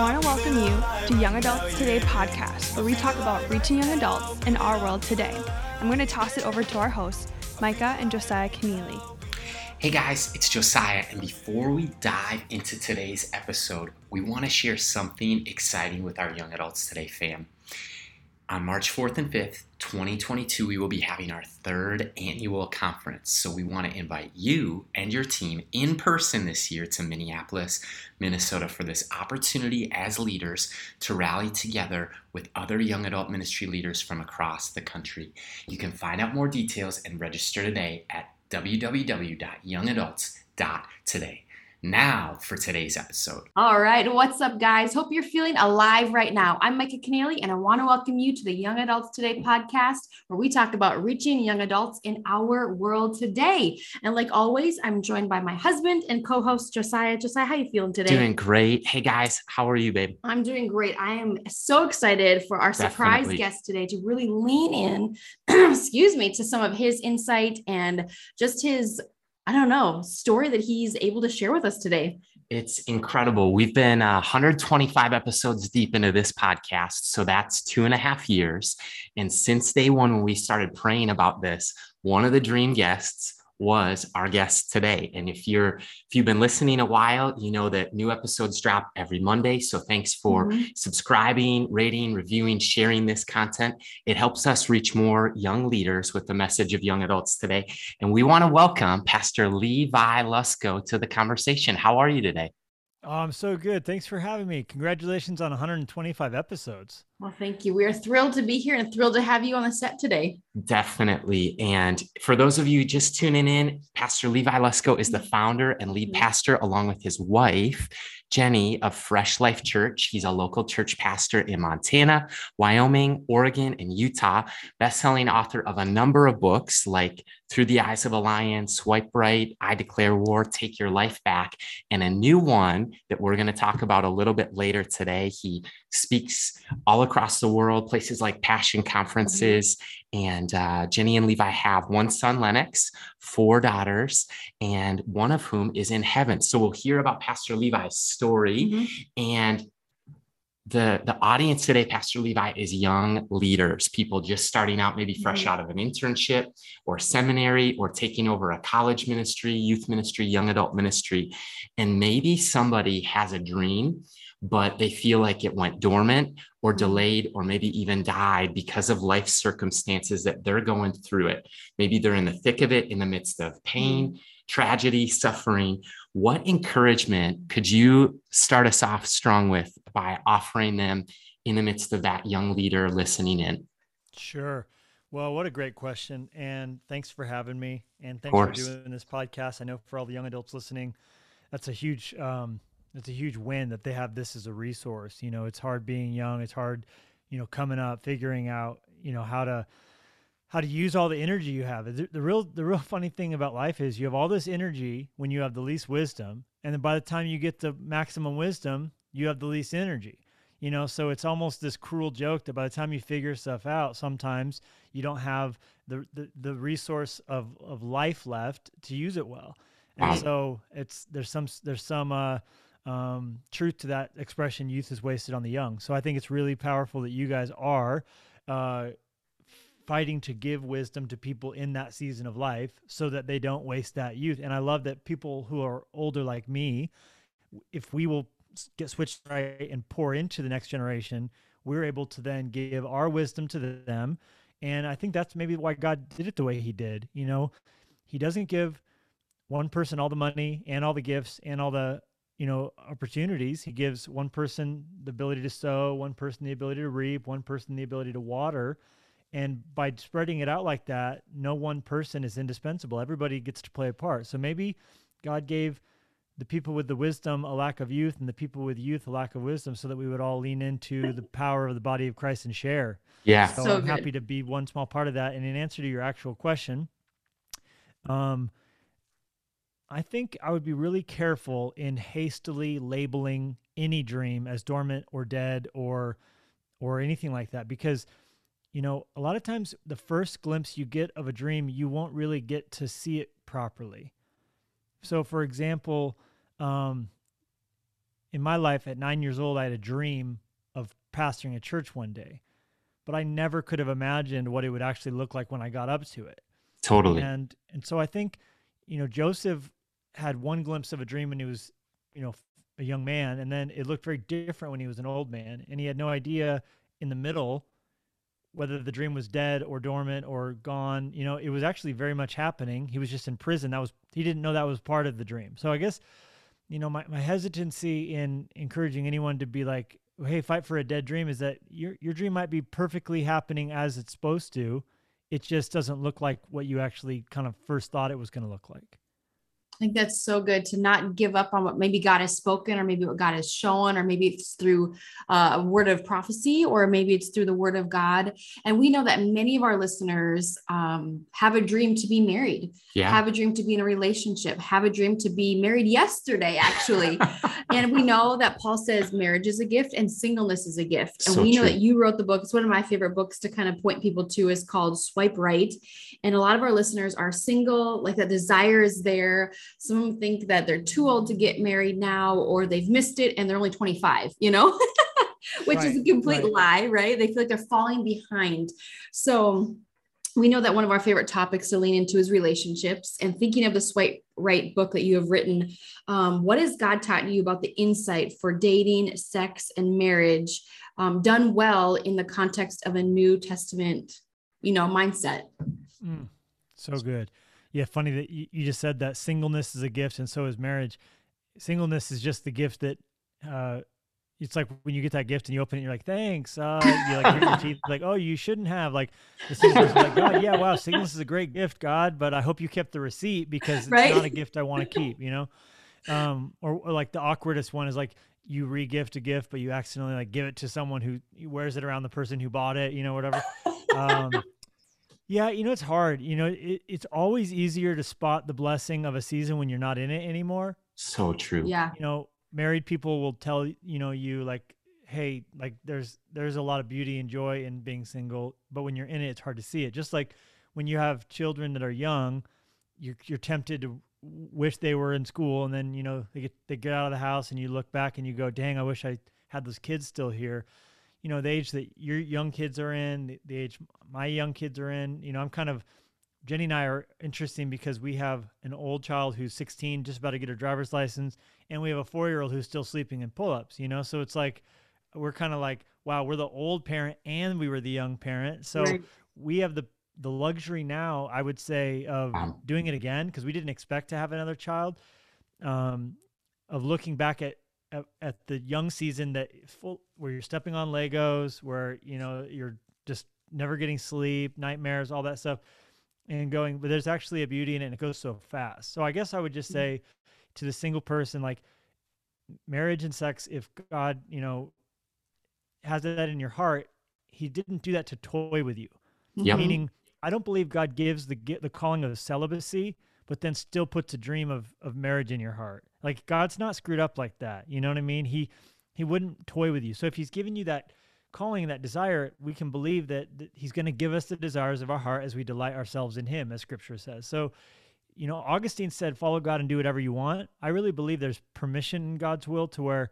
I want to welcome you to Young Adults Today podcast, where we talk about reaching young adults in our world today. I'm going to toss it over to our hosts, Micah and Josiah Keneally. Hey guys, it's Josiah, and before we dive into today's episode, we want to share something exciting with our Young Adults Today fam. On March 4th and 5th, 2022, we will be having our third annual conference. So we want to invite you and your team in person this year to Minneapolis, Minnesota for this opportunity as leaders to rally together with other young adult ministry leaders from across the country. You can find out more details and register today at www.youngadults.today. Now for today's episode. All right. What's up, guys? Hope you're feeling alive right now. I'm Micah Keneally, and I want to welcome you to the Young Adults Today podcast, where we talk about reaching young adults in our world today. And like always, I'm joined by my husband and co-host Josiah. Josiah, how you feeling today? Doing great. Hey guys, how are you, babe? I'm doing great. I am so excited for our surprise guest today to really lean in, excuse me, to some of his insight and just his I don't know, story that he's able to share with us today. It's incredible. We've been uh, 125 episodes deep into this podcast. So that's two and a half years. And since day one, when we started praying about this, one of the dream guests was our guest today. And if you're if you've been listening a while, you know that new episodes drop every Monday. So thanks for Mhm. subscribing, rating, reviewing, sharing this content. It helps us reach more young leaders with the message of young adults today. And we want to welcome Pastor Levi Lusko to the conversation. How are you today? Oh, I'm so good. Thanks for having me. Congratulations on 125 episodes. Well, thank you. We are thrilled to be here and thrilled to have you on the set today. Definitely. And for those of you just tuning in, Pastor Levi Lusko is the founder and lead pastor, along with his wife, Jennie of Fresh Life Church. He's a local church pastor in Montana, Wyoming, Oregon, and Utah, best-selling author of a number of books like Through the Eyes of a Lion, Swipe Right, I Declare War, Take Your Life Back, and a new one that we're going to talk about a little bit later today. He speaks all across the world, places like Passion Conferences. And uh, Jennie and Levi have one son, Lennox, four daughters, and one of whom is in heaven. So we'll hear about Pastor Levi's story. Mhm. And the, the audience today, Pastor Levi, is young leaders, people just starting out, maybe fresh Mhm. out of an internship or seminary or taking over a college ministry, youth ministry, young adult ministry. And maybe somebody has a dream, but they feel like it went dormant or Mhm. delayed or maybe even died because of life circumstances that they're going through it. Maybe they're in the thick of it in the midst of pain, tragedy, suffering. What encouragement could you start us off strong with by offering them in the midst of that young leader listening in? Sure. Well, what a great question. And thanks for having me. And thanks for doing this podcast. I know for all the young adults listening, that's a huge um it's a huge win that they have this as a resource. You know, it's hard being young, it's hard, you know, coming up, figuring out, you know, how to how to use all the energy you have. The, the real the real funny thing about life is you have all this energy when you have the least wisdom, and then by the time you get the maximum wisdom, you have the least energy. You know, so it's almost this cruel joke that by the time you figure stuff out, sometimes you don't have the the, the resource of of life left to use it well. And so it's there's some there's some uh um, truth to that expression youth is wasted on the young so i think it's really powerful that you guys are uh, fighting to give wisdom to people in that season of life so that they don't waste that youth. And i love that people who are older like me if we will get switched right and pour into the next generation we're able to then give our wisdom to them. And i think that's maybe why god did it the way he did you know? He doesn't give one person all the money and all the gifts and all the you know opportunities. He gives one person the ability to sow one person the ability to reap one person the ability to water and by spreading it out like that no one person is indispensable everybody gets to play a part so maybe god gave the people with the wisdom a lack of youth and the people with youth a lack of wisdom so that we would all lean into the power of the body of christ and share Yeah. so, So I'm good. happy to be one small part of that. And in answer to your actual question, um, I think I would be really careful in hastily labeling any dream as dormant or dead or or anything like that because you know a lot of times the first glimpse you get of a dream you won't really get to see it properly so for example um, in my life at nine years old, I had a dream of pastoring a church one day, but I never could have imagined what it would actually look like when I got up to it. Totally. And and so I think, you know, Joseph had one glimpse of a dream when he was, you know, a young man, and then it looked very different when he was an old man, and he had no idea in the middle whether the dream was dead or dormant or gone. You know, it was actually very much happening. He was just in prison. That was he didn't know that was part of the dream. So I guess, you know, my, my hesitancy in encouraging anyone to be like, hey, fight for a dead dream is that your your dream might be perfectly happening as it's supposed to. It just doesn't look like what you actually kind of first thought it was going to look like. I think that's so good to not give up on what maybe God has spoken, or maybe what God has shown, or maybe it's through uh, a word of prophecy, or maybe it's through the word of God. And we know that many of our listeners um, have a dream to be married, yeah. have a dream to be in a relationship, have a dream to be married yesterday, actually. and we know that Paul says marriage is a gift and singleness is a gift. And So we know true. that you wrote the book. It's one of my favorite books to kind of point people to is called Swipe Right. And a lot of our listeners are single, like that desire is there some of them think that they're too old to get married now or they've missed it and they're only 25 you know? Which is a complete right. lie right? They feel like they're falling behind. So we know that one of our favorite topics to lean into is relationships and thinking of the swipe right book that you have written. Um, what has god taught you about the insight for dating sex and marriage um, done well in the context of a new testament you know mindset? Mm, so good. Yeah, funny that you, you just said that singleness is a gift and so is marriage. Singleness is just the gift that uh it's like when you get that gift and you open it, you're like, thanks. Uh, you like your teeth, like, oh, you shouldn't have. Like, the singleness is like, God, yeah, wow, singleness is a great gift, God, but I hope you kept the receipt because it's Right. not a gift I want to keep, you know? Um, or, or like the awkwardest one is like you re-gift a gift, but you accidentally like give it to someone who wears it around the person who bought it, you know, whatever. Um, yeah, you know, it's hard. You know, it, it's always easier to spot the blessing of a season when you're not in it anymore. So true. yeah You know, married people will tell you know you like, hey, like there's there's a lot of beauty and joy in being single, but when you're in it, it's hard to see it. Just like when you have children that are young, you're you're tempted to wish they were in school, and then you know they get they get out of the house, and you look back and you go, dang, I wish I had those kids still here you know, the age that your young kids are in, the, the age my young kids are in, you know, I'm kind of Jennie and I are interesting because we have an old child who's 16, just about to get her driver's license, and we have a four year old who's still sleeping in pull ups, you know? So it's like, we're kind of like, wow, we're the old parent and we were the young parent. So Right. we have the, the luxury now, I would say, of doing it again because we didn't expect to have another child. Um, of looking back at, at at the young season that full where you're stepping on Legos, where you know you're just never getting sleep, nightmares, all that stuff, and going. But there's actually a beauty in it, and it goes so fast. So I guess I would just say to the single person, like marriage and sex, if God, you know, has that in your heart, He didn't do that to toy with you Yep. Mhm. meaning I don't believe God gives the the calling of celibacy, but then still puts a dream of of marriage in your heart. Like God's not screwed up like that. You know what I mean? He he wouldn't toy with you. So if He's given you that calling, that desire, we can believe that, that He's going to give us the desires of our heart as we delight ourselves in Him, as Scripture says. So. You know, Augustine said, "Follow God and do whatever you want." I really believe there's permission in God's will to where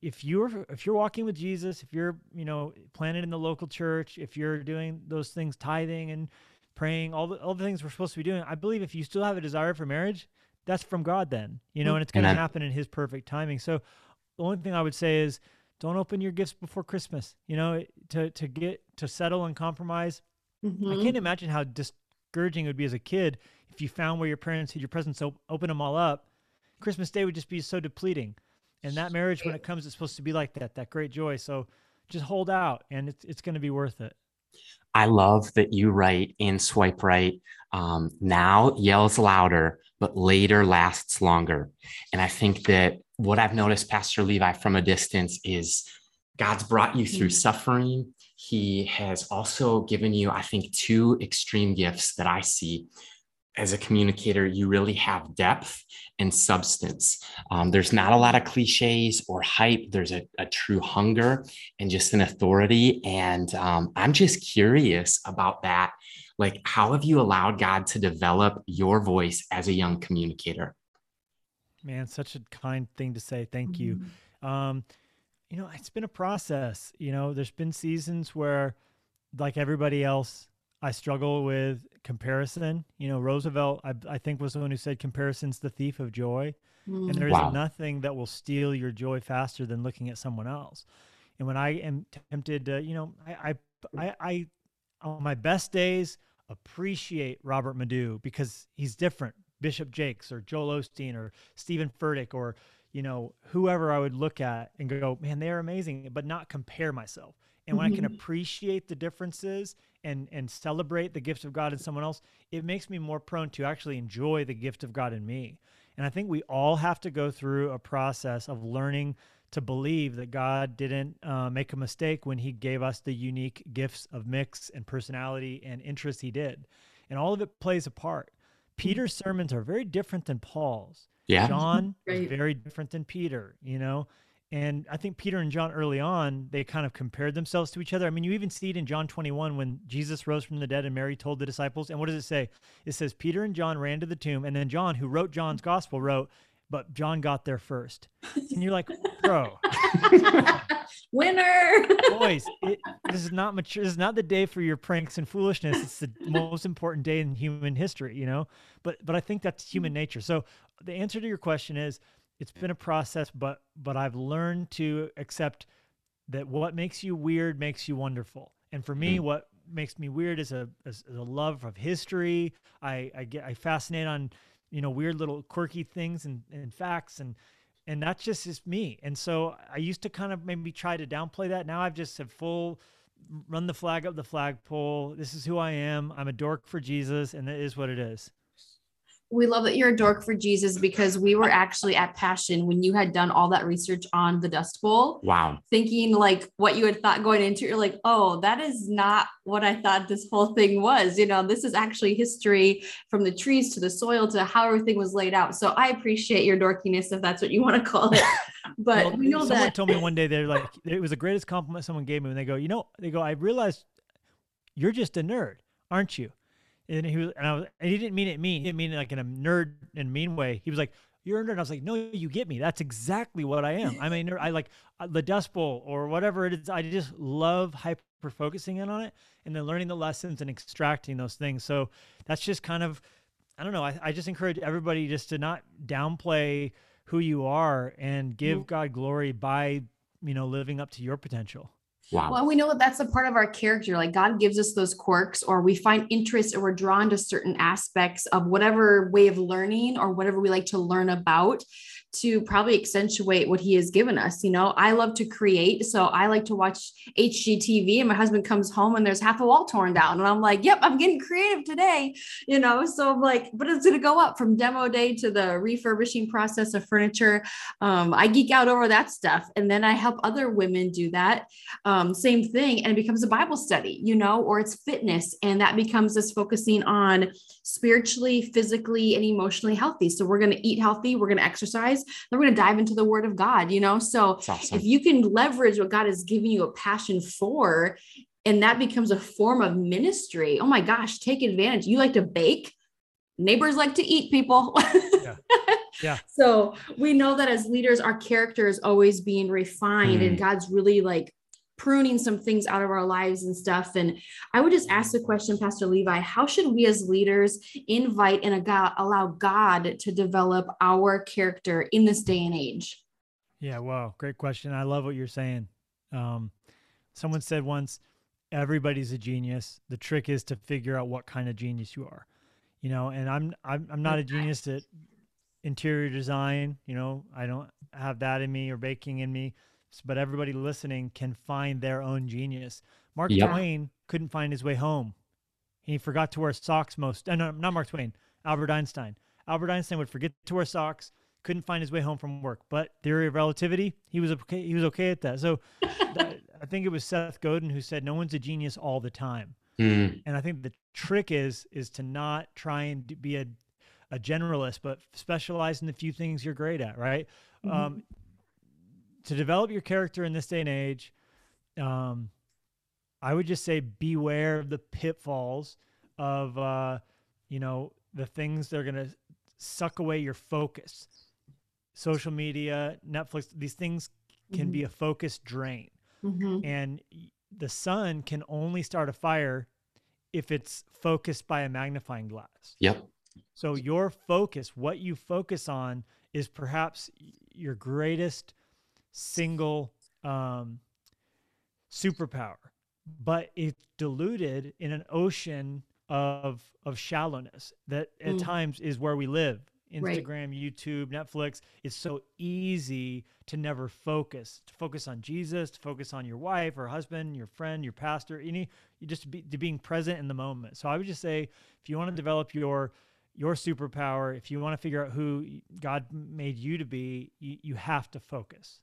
if you're if you're walking with Jesus, if you're you know planted in the local church, if you're doing those things, tithing and praying, all the all the things we're supposed to be doing, I believe if you still have a desire for marriage, that's from God. Then you know, and it's going to happen in His perfect timing. So the only thing I would say is don't open your gifts before Christmas. You know, to to get to settle and compromise. I Mhm. can't imagine how discouraging it would be as a kid if you found where your parents hid your presents, op- open them all up. Christmas Day would just be so depleting. And that marriage, when it comes, it's supposed to be like that, that great joy. So just hold out, and it's it's going to be worth it. I love that you write in Swipe Right. Um, now yells louder, but later lasts longer. And I think that what I've noticed, Pastor Levi, from a distance is God's brought you through Mhm. suffering. He has also given you, I think, two extreme gifts that I see. As a communicator, you really have depth and substance. Um, there's not a lot of cliches or hype. There's a, a true hunger and just an authority. And um, I'm just curious about that. Like, how have you allowed God to develop your voice as a young communicator? Man, such a kind thing to say. Thank you. Mm-hmm. Um, you know, it's been a process. You know, there's been seasons where, like everybody else, I struggle with comparison. You know, Roosevelt, I, I think, was the one who said comparison's the thief of joy. And there is mm. Wow. nothing that will steal your joy faster than looking at someone else. And when I am tempted to, you know, I, I, I, I on my best days, appreciate Robert Madu because he's different. Bishop Jakes or Joel Osteen or Steven Furtick or, you know, whoever I would look at and go, man, they're amazing, but not compare myself. And when I can Mhm. appreciate the differences and and celebrate the gift of God in someone else, it makes me more prone to actually enjoy the gift of God in me. And I think we all have to go through a process of learning to believe that God didn't uh, make a mistake when He gave us the unique gifts of mix and personality and interests He did. And all of it plays a part. Peter's sermons are very different than Paul's. Yeah. John Right. is very different than Peter, you know? And I think Peter and John early on, they kind of compared themselves to each other. I mean, you even see it in John 21 when Jesus rose from the dead and Mary told the disciples. And what does it say? It says, Peter and John ran to the tomb. And then John, who wrote John's gospel, wrote, but John got there first. And you're like, bro, Winner. boys, it, this is not mature. This is not the day for your pranks and foolishness. It's the most important day in human history, you know. But but I think that's human nature. So the answer to your question is, it's been a process, but but I've learned to accept that what makes you weird makes you wonderful. And for me, Mm. what makes me weird is a is a love of history. I I get I fascinate on you know weird little quirky things and, and facts and and that's just is me. And so I used to kind of maybe try to downplay that. Now I've just said full run the flag up the flagpole. This is who I am. I'm a dork for Jesus, and that is what it is. We love that you're a dork for Jesus because we were actually at Passion when you had done all that research on the Dust Bowl, Wow. thinking like what you had thought going into it. You're like, oh, that is not what I thought this whole thing was. You know, this is actually history from the trees to the soil to how everything was laid out. So I appreciate your dorkiness if that's what you want to call it. But Well, we know someone that told me one day they're like it was the greatest compliment someone gave me when they go, you know, they go, I realized you're just a nerd, aren't you? And he was, and I was, and he didn't mean it mean, he didn't mean it like in a nerd and mean way. He was like, you're a nerd. I was like, no, you get me. That's exactly what I am. I'm a nerd. I like uh, the Dust Bowl or whatever it is. I just love hyper focusing in on it and then learning the lessons and extracting those things. So that's just kind of, I don't know. I, I just encourage everybody just to not downplay who you are and give Mhm. God glory by, you know, living up to your potential. Wow. Well, we know that that's a part of our character. Like God gives us those quirks, or we find interest, or we're drawn to certain aspects of whatever way of learning or whatever we like to learn about to probably accentuate what He has given us. You know, I love to create. So I like to watch HGTV, and my husband comes home and there's half a wall torn down. And I'm like, yep, I'm getting creative today. You know, so I'm like, but it's going to go up from demo day to the refurbishing process of furniture. Um, I geek out over that stuff. And then I help other women do that um, same thing and it becomes a bible study you know or it's fitness and that becomes us focusing on spiritually physically and emotionally healthy so we're going to eat healthy we're going to exercise then we're going to dive into the word of god you know so awesome. if you can leverage what god has given you a passion for and that becomes a form of ministry oh my gosh take advantage you like to bake neighbors like to eat people Yeah. Yeah. so we know that as leaders our character is always being refined and mm. god's really like pruning some things out of our lives and stuff and i would just ask the question pastor levi how should we as leaders invite and allow god to develop our character in this day and age Yeah, wow, great question. I love what you're saying. Um, someone said once, everybody's a genius. The trick is to figure out what kind of genius you are. You know, and I'm I'm I'm not a genius at interior design. You know, I don't have that in me or baking in me. S- But everybody listening can find their own genius. Mark Yep. Twain couldn't find his way home. He forgot to wear socks most. Uh, no, not Mark Twain. Albert Einstein. Albert Einstein would forget to wear socks couldn't find his way home from work. But theory of relativity, he was okay. He was okay at that. So that, I think it was Seth Godin who said, "No one's a genius all the time." Mm, And I think the trick is is to not try and be a a generalist, but specialize in the few things you're great at. Right. Mhm. Um, to develop your character in this day and age, um, I would just say beware of the pitfalls of uh, you know the things that are going to suck away your focus social media, Netflix, these things can be a focus drain. Mhm. And the sun can only start a fire if it's focused by a magnifying glass. Yep. So your focus, what you focus on, is perhaps your greatest single um, superpower, but it's diluted in an ocean of of shallowness that at Mm. times is where we live. Right. Instagram, YouTube, Netflix. It's so easy to never focus. To focus on Jesus, to focus on your wife or husband, your friend, your pastor. any you just be to being present in the moment. So I would just say, if you want to develop your your superpower, if you want to figure out who God made you to be, you, you have to focus.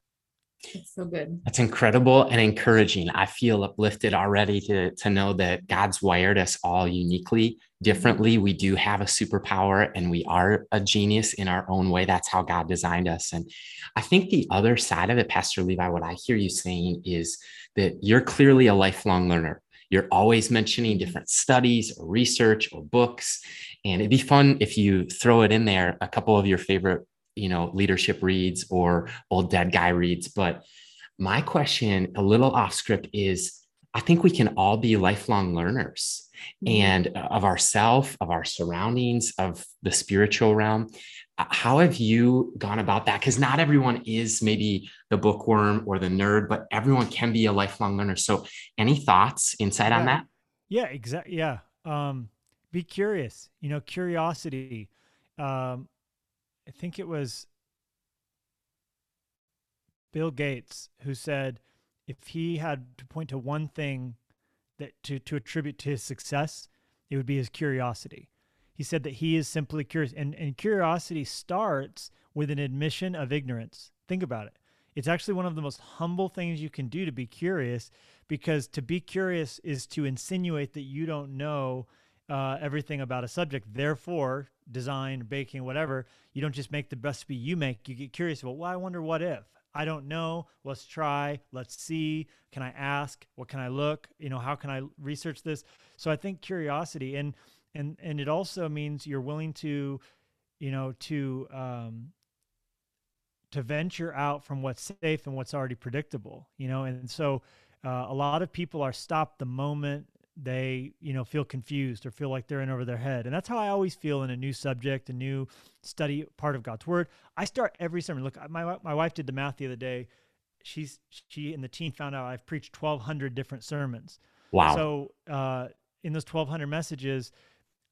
It's so good. That's incredible and encouraging. I feel uplifted already to, to know that God's wired us all uniquely, differently. We do have a superpower and we are a genius in our own way. That's how God designed us. And I think the other side of it, Pastor Levi, what I hear you saying is that you're clearly a lifelong learner. You're always mentioning different studies or research or books. And it'd be fun if you throw it in there, a couple of your favorite you know leadership reads or old dead guy reads but my question a little off script is i think we can all be lifelong learners and of ourself of our surroundings of the spiritual realm Uh, how have you gone about that because not everyone is maybe the bookworm or the nerd but everyone can be a lifelong learner so any thoughts insight on that Yeah, exactly. Yeah. Um, be curious, you know, curiosity. Um, I think it was Bill Gates who said if he had to point to one thing that to, to attribute to his success, it would be his curiosity. He said that he is simply curious. And, and curiosity starts with an admission of ignorance. Think about it. It's actually one of the most humble things you can do to be curious because to be curious is to insinuate that you don't know uh, everything about a subject. Therefore, design, baking, whatever, you don't just make the recipe you make. You get curious about, well, I wonder what if. I don't know. Let's try. Let's see. Can I ask? What can I look? You know, how can I research this? So I think curiosity and and and it also means you're willing to, you know, to um, to venture out from what's safe and what's already predictable. You know, and so uh, a lot of people are stopped the moment they you know feel confused or feel like they're in over their head. And that's how i always feel in a new subject a new study part of god's word. I start every sermon look my, my wife did the math the other day. She's she and the team found out i've preached 1200 different sermons. Wow. So uh, in those 1200 messages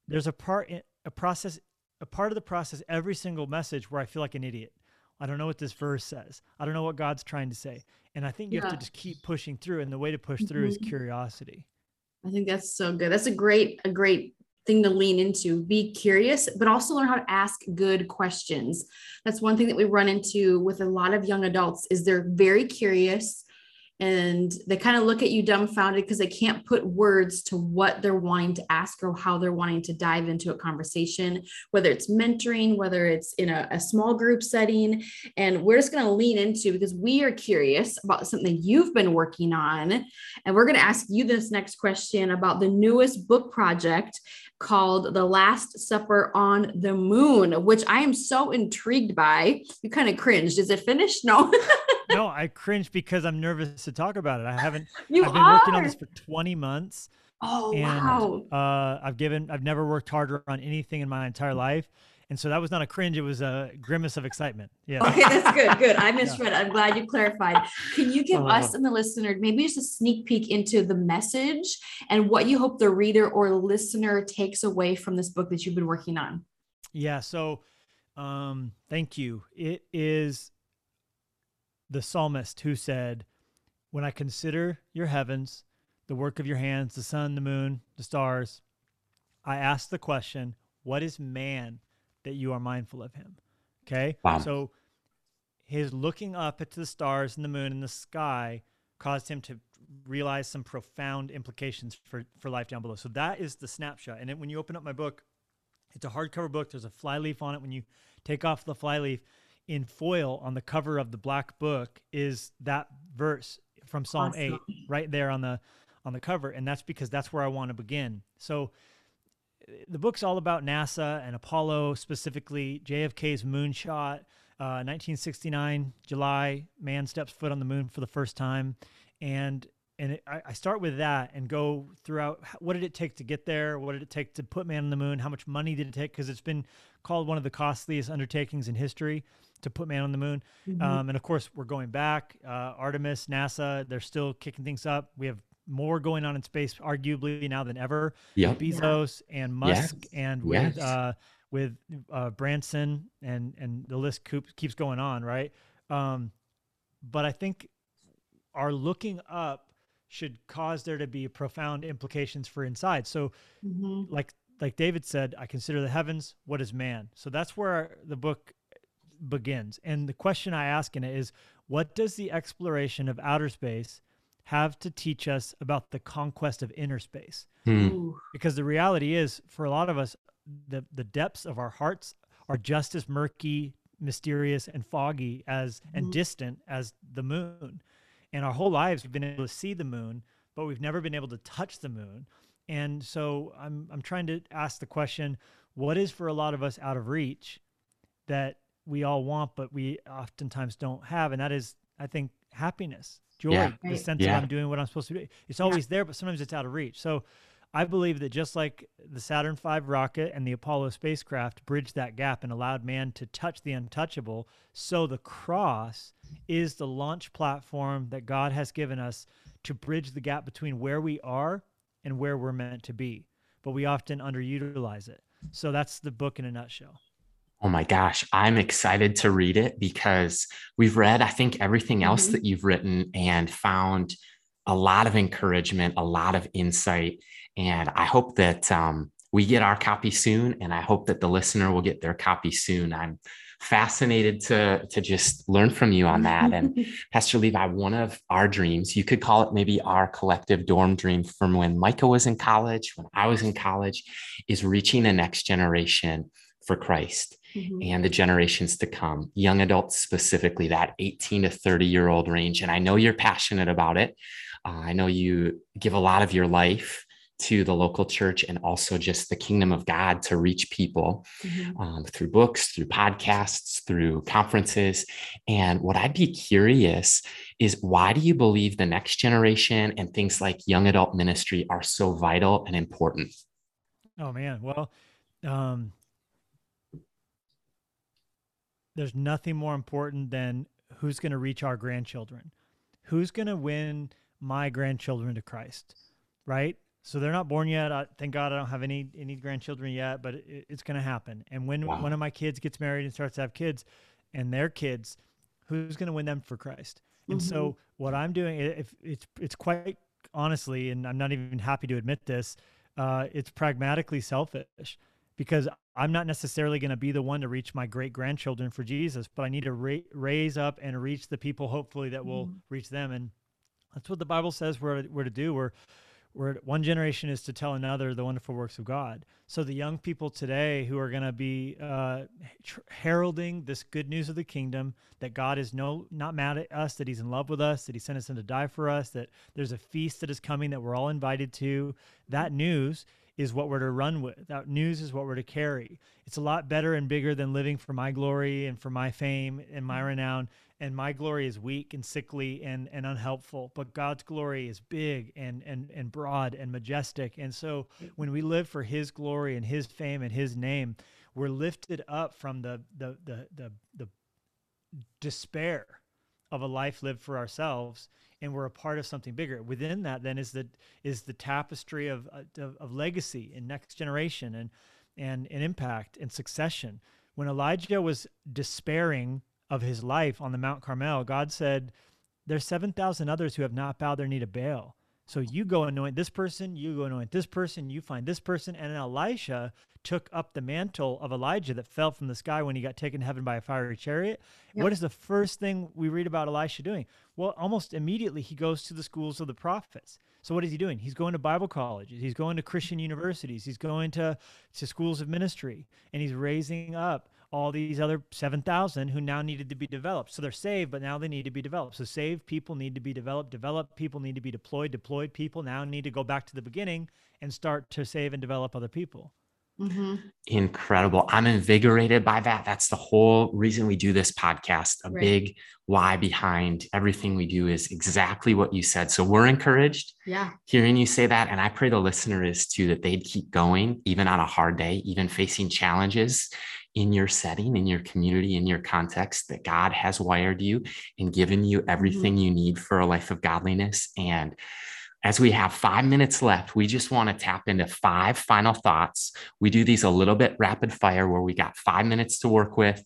there's a part a process a part of the process every single message where i feel like an idiot. I don't know what this verse says. I don't know what god's trying to say. And i think you have to just keep pushing through. And the way to push through is Mhm. curiosity I think that's so good. That's a great, a great thing to lean into. Be curious, but also learn how to ask good questions. That's one thing that we run into with a lot of young adults is they're very curious and they kind of look at you dumbfounded because they can't put words to what they're wanting to ask or how they're wanting to dive into a conversation, whether it's mentoring, whether it's in a, a small group setting. And we're just going to lean into because we are curious about something you've been working on. And we're going to ask you this next question about the newest book project called The Last Supper on the Moon, which I am so intrigued by. You kind of cringed. Is it finished? No. no, I cringe because I'm nervous to talk about it. I haven't. you I've been are. working on this for 20 months, oh, and wow. uh, I've given. I've never worked harder on anything in my entire life, and so that was not a cringe. It was a grimace of excitement. Yeah. Okay, that's good. Good. I misread. it. I'm glad you clarified. Can you give Uh. us and the listener maybe just a sneak peek into the message and what you hope the reader or listener takes away from this book that you've been working on? Yeah. So, um, thank you. It is the psalmist who said, "When I consider your heavens, the work of your hands, the sun, the moon, the stars, I ask the question, what is man that you are mindful of him?" Okay. Wow. So, his looking up at the stars and the moon and the sky caused him to realize some profound implications for for life down below. So that is the snapshot. And then when you open up my book, it's a hardcover book. There's a flyleaf on it. When you take off the flyleaf, in foil on the cover of the black book is that verse from Psalm Awesome. 8 right there on the on the cover and that's because that's where I want to begin. So uh, the book's all about NASA and Apollo specifically, JFK's moonshot, Uh, 1969, July, man steps foot on the moon for the first time, and and it, I, I start with that and go throughout. What did it take to get there? What did it take to put man on the moon? How much money did it take? Because it's been called one of the costliest undertakings in history to put man on the moon. Mhm. Um, and of course, we're going back. Uh, Artemis, NASA, they're still kicking things up. We have more going on in space, arguably now than ever. Yep. Bezos and Musk Yes. and with Yes. uh, with uh, Branson and and the list keeps going on, right? Um, but I think our looking up should cause there to be profound implications for inside. So, Mhm. like like David said, I consider the heavens. What is man? So that's where the book begins. And the question I ask in it is, what does the exploration of outer space have to teach us about the conquest of inner space? Hmm. Because the reality is for a lot of us the the depths of our hearts are just as murky mysterious and foggy as and Mhm. distant as the moon and our whole lives we've been able to see the moon but we've never been able to touch the moon. And so i'm i'm trying to ask the question what is for a lot of us out of reach that we all want but we oftentimes don't have? And that is i think happiness joy Yeah. the sense Yeah. that i'm doing what i'm supposed to do it's always there but sometimes it's out of reach. So I believe that just like the Saturn V rocket and the Apollo spacecraft bridged that gap and allowed man to touch the untouchable, so the cross is the launch platform that God has given us to bridge the gap between where we are and where we're meant to be. But we often underutilize it. So that's the book in a nutshell. Oh my gosh, I'm excited to read it because we've read, I think, everything else Mhm. that you've written and found a lot of encouragement, a lot of insight. And I hope that um, we get our copy soon. And I hope that the listener will get their copy soon. I'm fascinated to, to just learn from you on that. And Pastor Levi, one of our dreams, you could call it maybe our collective dorm dream from when Micah was in college, when I was in college, is reaching the next generation for Christ Mhm. and the generations to come, young adults specifically, that 18 to 30 year old range. And I know you're passionate about it. Uh, I know you give a lot of your life to the local church and also just the kingdom of God to reach people Mhm. um, through books, through podcasts, through conferences. And what I'd be curious is why do you believe the next generation and things like young adult ministry are so vital and important? Oh man, well, um, there's nothing more important than who's going to reach our grandchildren, who's going to win my grandchildren to Christ, right? So they're not born yet. I, thank God I don't have any any grandchildren yet, but it, it's going to happen. And when Wow. one of my kids gets married and starts to have kids, and their kids, who's going to win them for Christ? And so what I'm doing, if it's it's quite honestly, and I'm not even happy to admit this, uh, it's pragmatically selfish because I'm not necessarily going to be the one to reach my great grandchildren for Jesus, but I need to ra- raise up and reach the people, hopefully, that will Mhm. reach them. And that's what the Bible says we're, we're to do. We're, we're one generation is to tell another the wonderful works of God. So the young people today who are going to be uh, heralding this good news of the kingdom that God is no not mad at us, that He's in love with us, that He sent us in to die for us, that there's a feast that is coming that we're all invited to. That news is what we're to run with. That news is what we're to carry. It's a lot better and bigger than living for my glory and for my fame and my renown. And my glory is weak and sickly and, and unhelpful, but God's glory is big and, and, and broad and majestic. And so when we live for his glory and his fame and his name, we're lifted up from the, the, the, the, the despair of a life lived for ourselves and we're a part of something bigger within that then is the is the tapestry of uh, of, of legacy and next generation and and and impact and succession when elijah was despairing of his life on the mount carmel god said there's 7000 others who have not bowed their knee to baal so you go anoint this person you go anoint this person you find this person and elisha took up the mantle of elijah that fell from the sky when he got taken to heaven by a fiery chariot Yep. what is the first thing we read about elisha doing well, almost immediately he goes to the schools of the prophets. So what is he doing? He's going to Bible colleges. He's going to Christian universities. He's going to, to schools of ministry, and he's raising up all these other 7,000 who now needed to be developed. So they're saved, but now they need to be developed. So saved people need to be developed. Developed people need to be deployed. Deployed people now need to go back to the beginning and start to save and develop other people. Mm-hmm. Incredible. I'm invigorated by that. That's the whole reason we do this podcast. A Right. big why behind everything we do is exactly what you said. So we're encouraged Yeah. hearing you say that. And I pray the listener is too, that they'd keep going, even on a hard day, even facing challenges in your setting, in your community, in your context, that God has wired you and given you mm-hmm. everything you need for a life of godliness. And as we have five minutes left, we just want to tap into five final thoughts. We do these a little bit rapid fire where we got five minutes to work with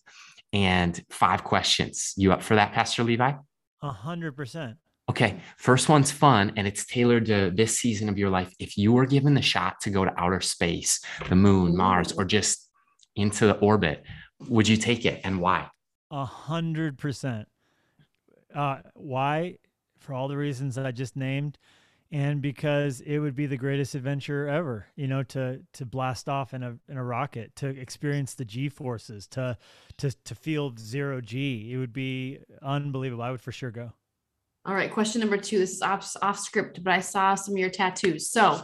and five questions. You up for that, Pastor Levi? A hundred percent. Okay, first one's fun and it's tailored to this season of your life. If you were given the shot to go to outer space, the moon, Mars, or just into the orbit, would you take it and why? A hundred percent. Uh, why? For all the reasons that I just named, and because it would be the greatest adventure ever. You know, to to blast off in a in a rocket, to experience the G forces, to to to feel zero G. It would be unbelievable. I would for sure go. All right. Question number two. This is off, off script, but I saw some of your tattoos. So,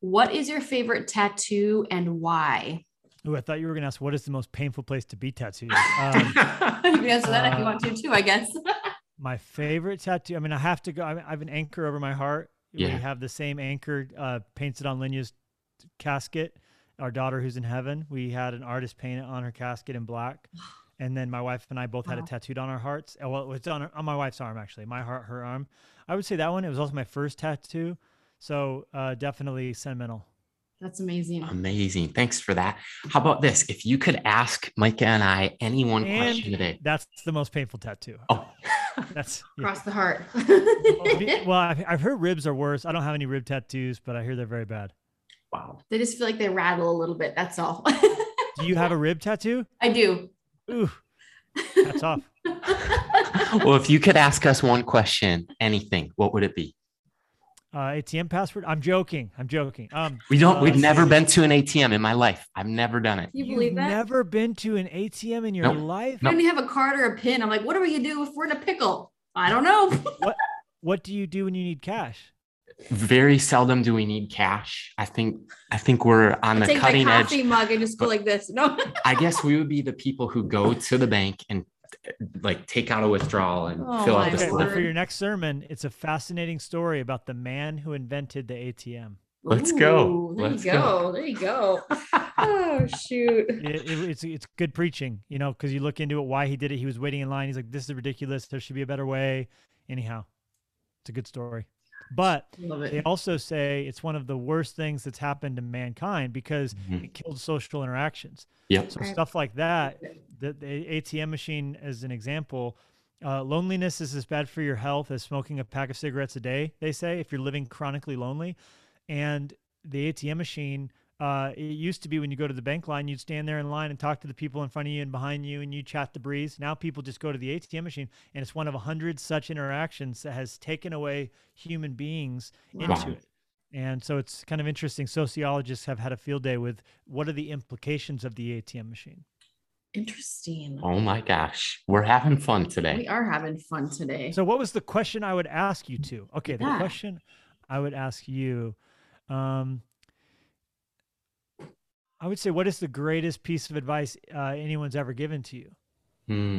what is your favorite tattoo and why? Ooh, I thought you were gonna ask what is the most painful place to be tattooed. Um, you can answer that if you want to, too, I guess. My favorite tattoo. I mean, I have to go. I I have an anchor over my heart. Yeah. We have the same anchor uh, painted on Lenya's casket. Our daughter, who's in heaven, we had an artist paint it on her casket in black. And then my wife and I both had Wow. it tattooed on our hearts. Uh, Well, it's on, her, on my wife's arm, actually. My heart, her arm. I would say that one. It was also my first tattoo. So uh, definitely sentimental. That's amazing. Amazing. Thanks for that. How about this? If you could ask Micah and I any one And- question today. That's the most painful tattoo. Oh, That's yeah. Across the heart. Well, I've, I've heard ribs are worse. I don't have any rib tattoos, but I hear they're very bad. wow. they just feel like they rattle a little bit. That's all. Do you have a rib tattoo? I do. Ooh, that's off. well, if you could ask us one question, anything, what would it be? Uh, ATM password? I'm joking. I'm joking. Um, We don't, uh, we've never been to an ATM in my life. I've never done it. You You've believe that? never been to an ATM in your Nope. life? I don't even have a card or a pin. I'm like, what are we gonna do if we're in a pickle? I don't know. What What do you do when you need cash? Very seldom do we need cash. I think, I think we're on the Take my cutting edge. coffee mug and just go like this. No. I guess we would be the people who go to the bank and like take out a withdrawal and Oh fill out the Okay, slip. for your next sermon, it's a fascinating story about the man who invented the ATM. Let's go. Ooh, There Let's you go. go. There you go. oh shoot. It, it- it's it's good preaching, you know, because you look into it, why he did it. He was waiting in line. He's like, "This is ridiculous. There should be a better way." Anyhow, it's a good story. But they also say it's one of the worst things that's happened to mankind because Mhm. it killed social interactions. Yep. So Right. stuff like that, the, the ATM machine as an example, uh, loneliness is as bad for your health as smoking a pack of cigarettes a day. They say if you're living chronically lonely, and the ATM machine. Uh, it used to be when you go to the bank line, you'd stand there in line and talk to the people in front of you and behind you, and you chat the breeze. Now people just go to the ATM machine, and it's one of a hundred such interactions that has taken away human beings into it. And so it's kind of interesting. Sociologists have had a field day with what are the implications of the ATM machine. Interesting. Oh my gosh. We're having fun today. We are having fun today. So, what was the question I would ask you to? Okay, the Yeah. question I would ask you, um, I would say, what is the greatest piece of advice uh, anyone's ever given to you? Hmm,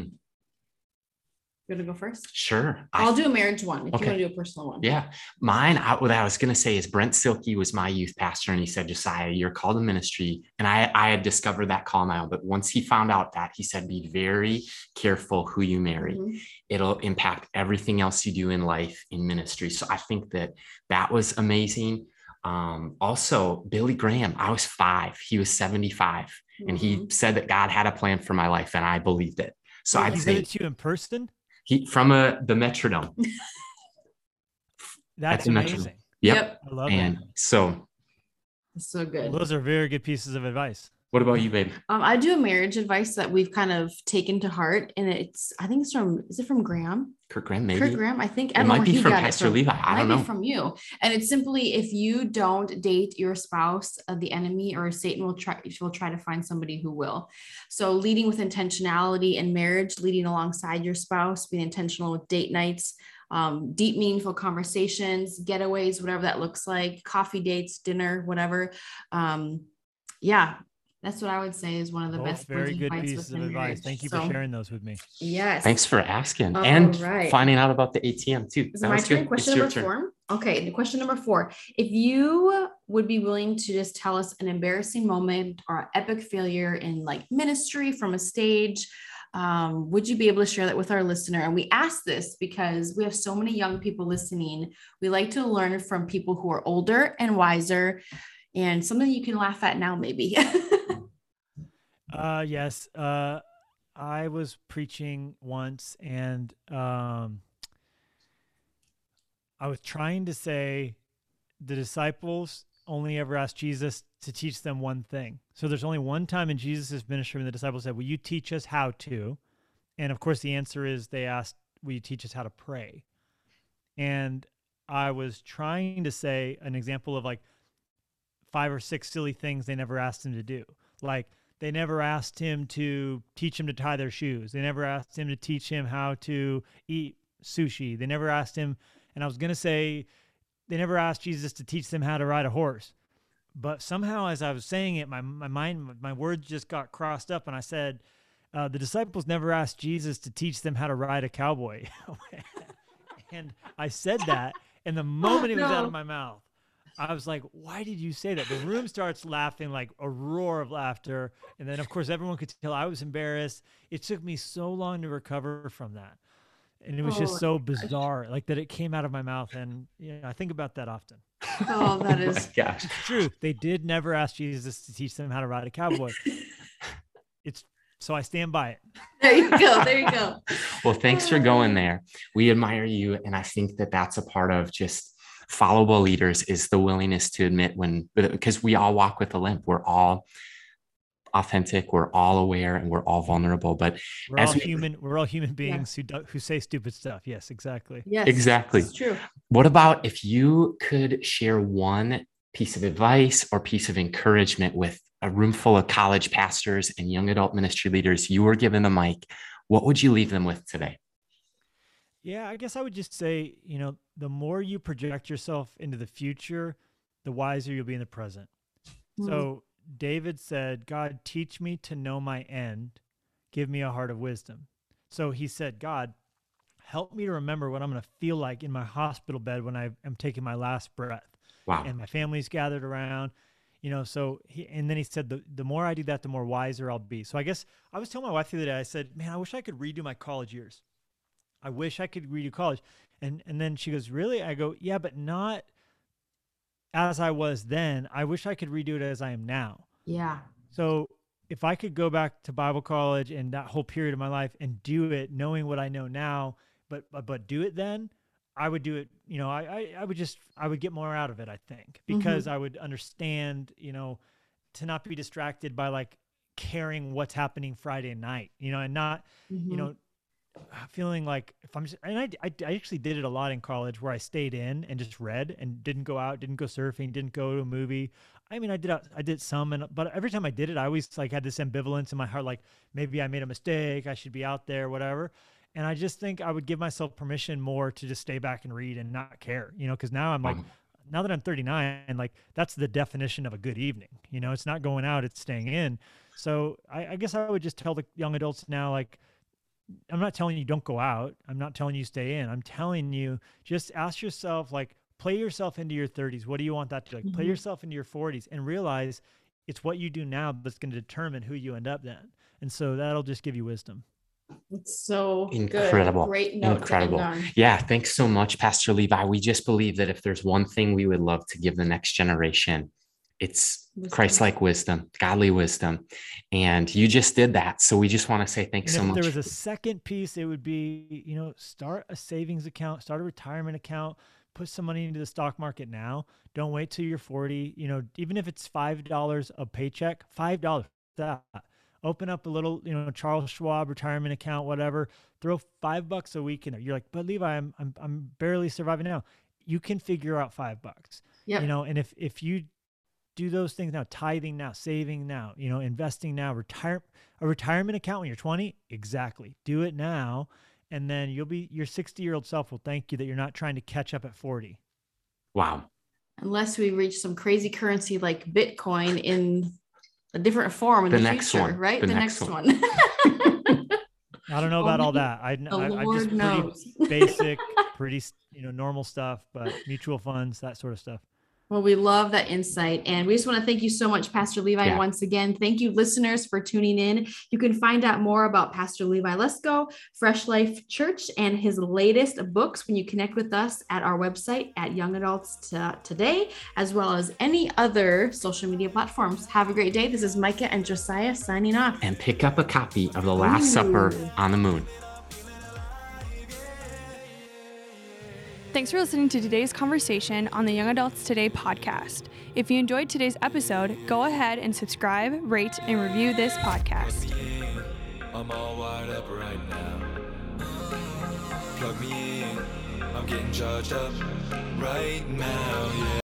You want to go first? sure. I I'll do a marriage one if Okay. you want to do a personal one. Yeah, mine. I, what I was going to say is Brent Silky was my youth pastor, and he said, "Josiah, you're called to ministry." And I, I had discovered that call on my own. But once he found out that, he said, "Be very careful who you marry. Mhm. It'll impact everything else you do in life in ministry." So I think that that was amazing. Um, also, Billy Graham. I was five; he was 75, and he Mhm. said that God had a plan for my life, and I believed it. So I'd said say it to you in person. he from a the metronome. That's the metronome. amazing. Yep. I love it. And so, It's so that. good. Those are very good pieces of advice. What about you, babe? Um, I do a marriage advice that we've kind of taken to heart, and it's I think it's from is it from Graham? Kurt Graham, maybe. Kurt Graham, I think. I It might be from Pastor from. Levi. I don't be know. from you. And it's simply if you don't date your spouse, uh, the enemy or Satan will try will try to find somebody who will. So leading with intentionality in marriage, leading alongside your spouse, being intentional with date nights, um, deep, meaningful conversations, getaways, whatever that looks like, coffee dates, dinner, whatever. Um, yeah, That's what I would say is one of the Both best very points good advice pieces of within advice. marriage. Thank you So, for sharing those with me. Yes. Thanks for asking All and right. finding out about the ATM too. Is That my was turn? good. Question It's your number turn. four. Okay, the question number four. If you would be willing to just tell us an embarrassing moment or epic failure in like ministry from a stage, um, would you be able to share that with our listener? And we ask this because we have so many young people listening. We like to learn from people who are older and wiser, and something you can laugh at now, maybe. Uh, yes. Uh, I was preaching once and um, I was trying to say the disciples only ever asked Jesus to teach them one thing. So there's only one time in Jesus' ministry when the disciples said, Will you teach us how to? And of course, the answer is they asked, Will you teach us how to pray? And I was trying to say an example of like five or six silly things they never asked him to do. Like, they never asked him to teach him to tie their shoes. They never asked him to teach him how to eat sushi. They never asked him, and I was going to say, they never asked Jesus to teach them how to ride a horse. But somehow, as I was saying it, my, my mind, my words just got crossed up, and I said, uh, the disciples never asked Jesus to teach them how to ride a cowboy. and I said that, and the moment it was out of my mouth, I was like, why did you say that? The room starts laughing like a roar of laughter. And then, of course, everyone could tell I was embarrassed. It took me so long to recover from that. And it was Oh just so bizarre, like that it came out of my mouth. And yeah, I think about that often. oh, that oh, is Oh gosh. It's true. They did never ask Jesus to teach them how to ride a cowboy. It's so I stand by it. there you go. There you go. Well, thanks for going there. We admire you. And I think that that's a part of just followable leaders is the willingness to admit when, because we all walk with a limp. We're all authentic. We're all aware and we're all vulnerable. But We're As all we- human. We're all human beings who do, who say stupid stuff. Yes, exactly. Yes. Exactly. It's true. what about if you could share one piece of advice or piece of encouragement with a room full of college pastors and young adult ministry leaders? You were given the mic. What would you leave them with today? Yeah, I guess I would just say, you know, the more you project yourself into the future, the wiser you'll be in the present. Mm. So David said, God, teach me to know my end, give me a heart of wisdom. So he said, God, help me to remember what I'm going to feel like in my hospital bed when I am taking my last breath Wow. and my family's gathered around. You know, so he, and then he said, the, the more I do that, the more wiser I'll be. So I guess I was telling my wife the other day, I said, man, I wish I could redo my college years. I wish I could redo college. And, and then she goes, really? I go, yeah, but not as I was then. I wish I could redo it as I am now. Yeah. So if I could go back to Bible college and that whole period of my life and do it, knowing what I know now, but but, but do it then, I would do it. You know, I, I I would just I would get more out of it. I think because I would understand. You know, to not be distracted by like caring what's happening Friday night. You know, and not Mhm. you know feeling like if i'm just and I, I i actually did it a lot in college where i stayed in and just read and didn't go out didn't go surfing didn't go to a movie i mean i did i did some and but every time i did it i always like had this ambivalence in my heart like maybe i made a mistake i should be out there whatever and i just think i would give myself permission more to just stay back and read and not care you know because now i'm like Wow. now that I'm 39, like that's the definition of a good evening. You know, it's not going out, it's staying in. So I, I guess I would just tell the young adults now, like, I'm not telling you don't go out. I'm not telling you stay in. I'm telling you just ask yourself, like, play yourself into your 30s. What do you want that to like? Play Mhm. yourself into your 40s and realize it's what you do now that's going to determine who you end up then. And so that'll just give you wisdom. It's so Incredible. Good. Great. Incredible. To end on. Yeah, thanks so much, Pastor Levi. We just believe that if there's one thing we would love to give the next generation, it's Wisdom. Christ like wisdom, godly wisdom. And you just did that. So we just want to say thanks And so if there much. was a second piece, it would be, you know, start a savings account, start a retirement account, put some money into the stock market now. Don't wait till you're 40. You know, even if it's five dollars a paycheck, five dollars that. Open up a little, you know, Charles Schwab retirement account, whatever. Throw five bucks a week in there. You're like, but Levi, I'm I'm I'm barely surviving now. You can figure out five bucks Yep. you know and if if you do those things now tithing now saving now you know investing now retire a retirement account when you're 20 exactly do it now and then you'll be your 60 year old self will thank you that you're not trying to catch up at 40 wow. Unless we reach some crazy currency like Bitcoin in a different form in the, The next future, one. right? The The, next next, one. one. I don't know about oh, all that. I, the I, I'm just Lord pretty knows. basic, pretty you know normal stuff, but mutual funds, that sort of stuff. Well, we love that insight. And we just want to thank you so much, Pastor Levi, Yeah. once again. Thank you, listeners, for tuning in. You can find out more about Pastor Levi Lusko, Fresh Life Church, and his latest books when you connect with us at our website at Young Adults Today, as well as any other social media platforms. Have a great day. This is Micah and Josiah signing off. And pick up a copy of The Last Supper on the Moon. Thanks for listening to today's conversation on the Young Adults Today podcast. If you enjoyed today's episode, go ahead and subscribe, rate, and review this podcast. I'm all wired up right now. Plug me in, I'm getting charged up right now, yeah.